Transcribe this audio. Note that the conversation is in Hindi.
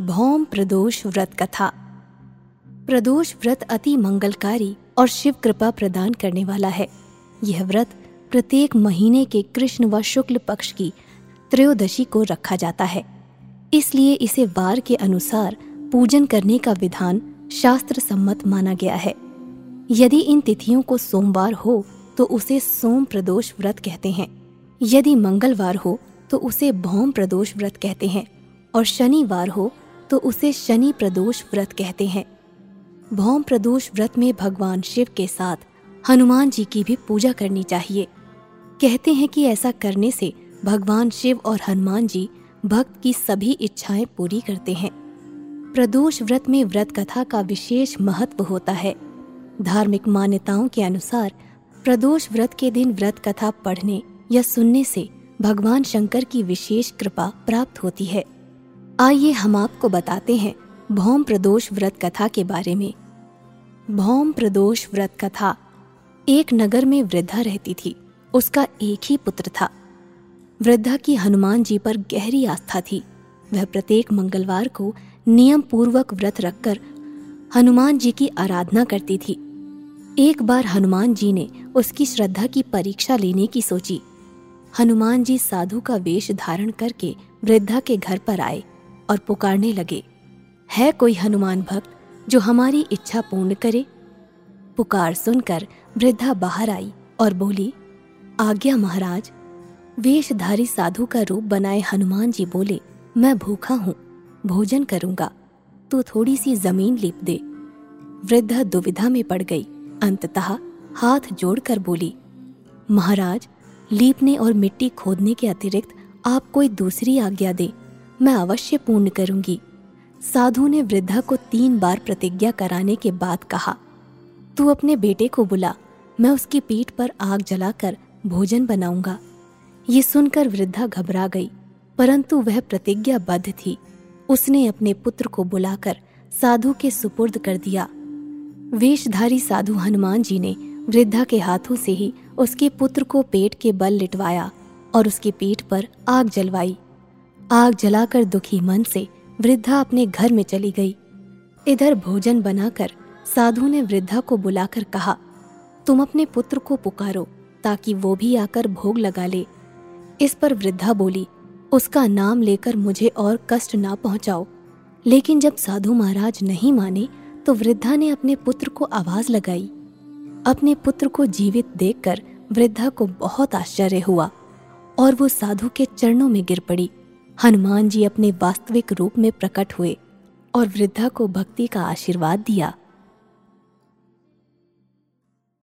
भौम प्रदोष व्रत कथा। प्रदोष व्रत अति मंगलकारी और शिव कृपा प्रदान करने वाला है। यह व्रत प्रत्येक महीने के कृष्ण व शुक्ल पक्ष की त्रयोदशी को रखा जाता है। इसलिए इसे वार के अनुसार पूजन करने का विधान शास्त्र सम्मत माना गया है। यदि इन तिथियों को सोमवार हो तो उसे सोम प्रदोष व्रत कहते हैं। यदि मंगलवार हो तो उसे भौम प्रदोष व्रत कहते हैं। और शनिवार हो तो उसे शनि प्रदोष व्रत कहते हैं। भौम प्रदोष व्रत में भगवान शिव के साथ हनुमान जी की भी पूजा करनी चाहिए। कहते हैं कि ऐसा करने से भगवान शिव और हनुमान जी भक्त की सभी इच्छाएँ पूरी करते हैं। प्रदोष व्रत में व्रत कथा का विशेष महत्व होता है। धार्मिक मान्यताओं के अनुसार प्रदोष व्रत के दिन व्रत कथा पढ़ने या सुनने से भगवान शंकर की विशेष कृपा प्राप्त होती है। आइए हम आपको बताते हैं भौम प्रदोष व्रत कथा के बारे में। भौम प्रदोष व्रत कथा एक नगर में वृद्धा रहती थी। उसका एक ही पुत्र था। वृद्धा की हनुमान जी पर गहरी आस्था थी। वह प्रत्येक मंगलवार को नियम पूर्वक व्रत रखकर हनुमान जी की आराधना करती थी। एक बार हनुमान जी ने उसकी श्रद्धा की परीक्षा लेने की सोची। हनुमान जी साधु का वेश धारण करके वृद्धा के घर पर आए। और पुकारने लगे, है कोई हनुमान भक्त जो हमारी इच्छा पूर्ण करे? पुकार सुनकर वृद्धा बाहर आई और बोली, आज्ञा महाराज, वेशधारी साधु का रूप बनाए हनुमान जी बोले, मैं भूखा हूँ, भोजन करूँगा, तू थोड़ी सी ज़मीन लीप दे। वृद्धा दुविधा में पड़ गई, अंततः हाथ जोड़कर बोली, महाराज, लीपने और मिट्टी खोदने के अतिरिक्त आप कोई दूसरी आज्ञा दे। मैं अवश्य पूर्ण करूँगी। साधु ने वृद्धा को तीन बार प्रतिज्ञा कराने के बाद कहा, तू अपने बेटे को बुला, मैं उसकी पीठ पर आग जलाकर भोजन बनाऊँगा। ये सुनकर वृद्धा घबरा गई, परंतु वह प्रतिज्ञाबद्ध थी। उसने अपने पुत्र को बुलाकर साधु के सुपुर्द कर दिया। वेशधारी साधु हनुमान जी ने वृद्धा के हाथों से ही उसके पुत्र को पेट के बल लिटवाया और उसकी पीठ पर आग जलवाई। आग जलाकर दुखी मन से वृद्धा अपने घर में चली गई। इधर भोजन बनाकर साधु ने वृद्धा को बुलाकर कहा, तुम अपने पुत्र को पुकारो ताकि वो भी आकर भोग लगा ले। इस पर वृद्धा बोली, उसका नाम लेकर मुझे और कष्ट ना पहुंचाओ। लेकिन जब साधु महाराज नहीं माने तो वृद्धा ने अपने पुत्र को आवाज़ लगाई। अपने पुत्र को जीवित देखकर वृद्धा को बहुत आश्चर्य हुआ और वो साधु के चरणों में गिर पड़ी। हनुमान जी अपने वास्तविक रूप में प्रकट हुए और वृद्धा को भक्ति का आशीर्वाद दिया।